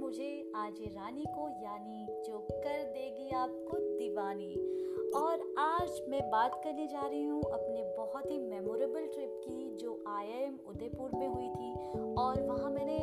आजे रानी को, यानी जो कर देगी आपको दीवानी। और आज मैं बात करने जा रही हूँ अपने बहुत ही मेमोरेबल ट्रिप की, जो आईआईएम उदयपुर में हुई थी। और वहाँ मैंने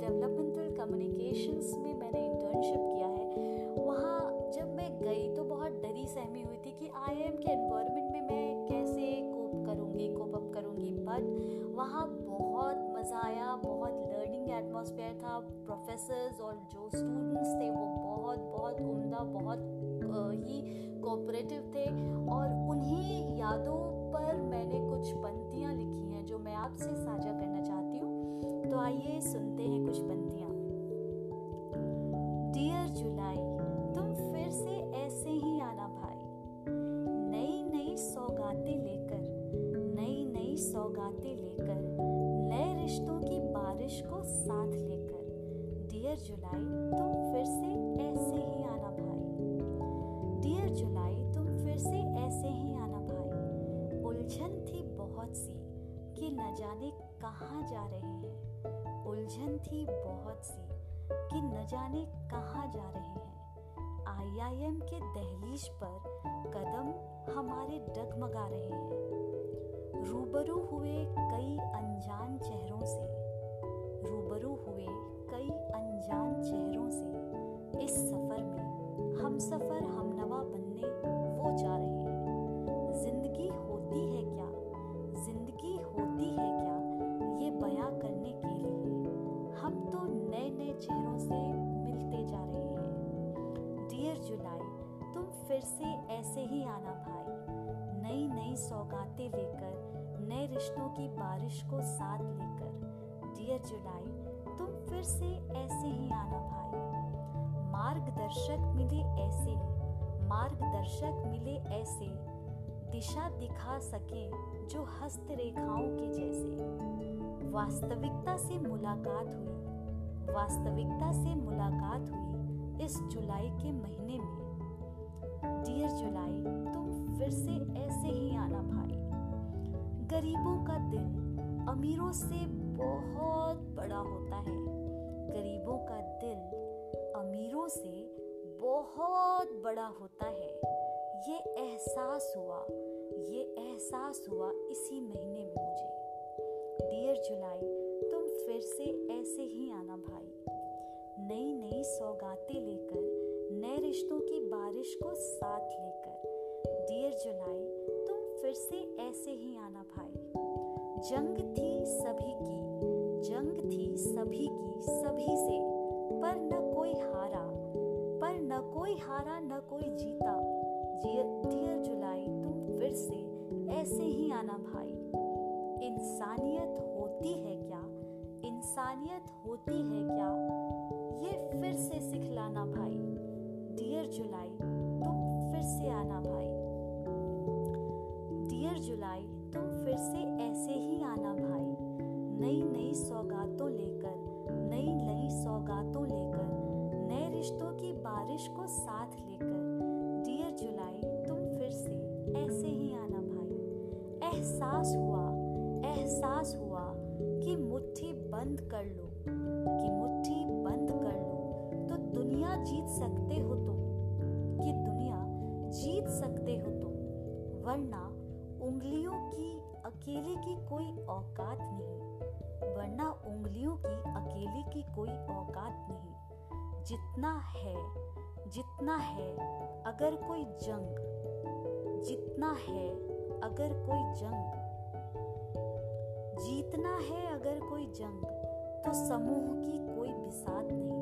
डेवलपमेंटल कम्युनिकेशंस में मैंने इंटर्नशिप किया है। वहाँ जब मैं गई तो बहुत डरी सहमी हुई थी कि आईआईएम के एनवायरनमेंट में मैं कैसे कोप करूँगी कोप अप करूँगी। बट वहाँ बहुत मज़ा आया, बहुत लर्निंग एटमॉस्फेयर था प्रोफेसर्स और जो स्टूडेंट्स थे वो बहुत बहुत उम्दा, बहुत ही कोऑपरेटिव थे और उन्हीं यादों पर मैंने कुछ पंक्तियाँ लिखी हैं जो मैं आपसे साझा करना चाहती हूँ। तो आइए सुनते हैं कुछ पंक्तियाँ। डियर जुलाई तुम फिर से ऐसे ही आना भाई। नई नई सौगातें लेकर नई नई सौगातें लेकर। डियर जुलाई तुम फिर से ऐसे ही आना भाई। डियर जुलाई तुम फिर से ऐसे ही आना भाई। उलझन थी बहुत सी कि न जाने कहाँ जा रहे हैं। उलझन थी बहुत सी कि न जाने कहाँ जा रहे हैं। आईआईएम के दहलीज पर कदम हमारे डगमगा रहे हैं। रूबरू हुए कई अनजान चेहरों से। रूबरू हुए कई अनजान चेहरों से इस सफ़र में हम सफ़र हम नवा बनने वो जा रहे हैं। ज़िंदगी होती है क्या? ज़िंदगी होती है क्या? ये बयां करने के लिए हम तो नए नए चेहरों से मिलते जा रहे हैं। डियर जुलाई तुम फिर से ऐसे ही आना भाई। नई नई सौगातें लेकर, नए रिश्तों की बारिश को साथ लेकर। डियर जुलाई से ऐसे ही आना भाई। मार्गदर्शक मिले ऐसे, मार्गदर्शक मिले ऐसे। दिशा दिखा सके जो हस्त रेखाओं के जैसे। वास्तविकता से मुलाकात हुई। वास्तविकता से मुलाकात हुई इस जुलाई के महीने में। डियर जुलाई, तुम फिर से ऐसे ही आना भाई। गरीबों का दिल अमीरों से बहुत बड़ा होता है। गरीबों का दिल अमीरों से बहुत बड़ा होता है। ये एहसास हुआ, ये एहसास हुआ इसी महीने में मुझे। डियर जुलाई तुम फिर से ऐसे ही आना भाई। नई नई सौगातें लेकर, नए रिश्तों की बारिश को साथ लेकर। डियर जुलाई तुम फिर से ऐसे ही आना भाई। जंग थी सभी की जंग थी सभी की सभी से, पर न कोई हारा, पर न कोई हारा न कोई जीता। डियर जुलाई, तुम फिर से ऐसे ही आना भाई। इंसानियत होती है क्या? इंसानियत होती है क्या? ये फिर से सिखलाना भाई। डियर जुलाई, तुम फिर से आना भाई। डियर जुलाई, तुम फिर से ऐसे ही आना भाई नई नई सौगातों लेकर नई नई सौगातों लेकर, नए रिश्तों की बारिश को साथ लेकर। डियर जुलाई तुम फिर से ऐसे ही आना भाई। एहसास हुआ एहसास हुआ कि मुट्ठी बंद कर लो, कि मुट्ठी बंद कर लो। तो दुनिया जीत सकते हो तुम, कि दुनिया जीत सकते हो तुम। वरना उंगलियों की अकेले की कोई औकात नहीं, वरना उंगलियों की अकेले की कोई औकात नहीं। जितना है जितना है, अगर कोई जंग, जितना है, अगर कोई जंग। जीतना है, अगर कोई जंग तो समूह की कोई बिसात नहीं।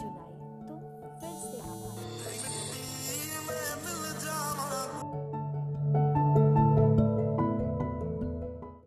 जुलाई तो फिर से आना भाई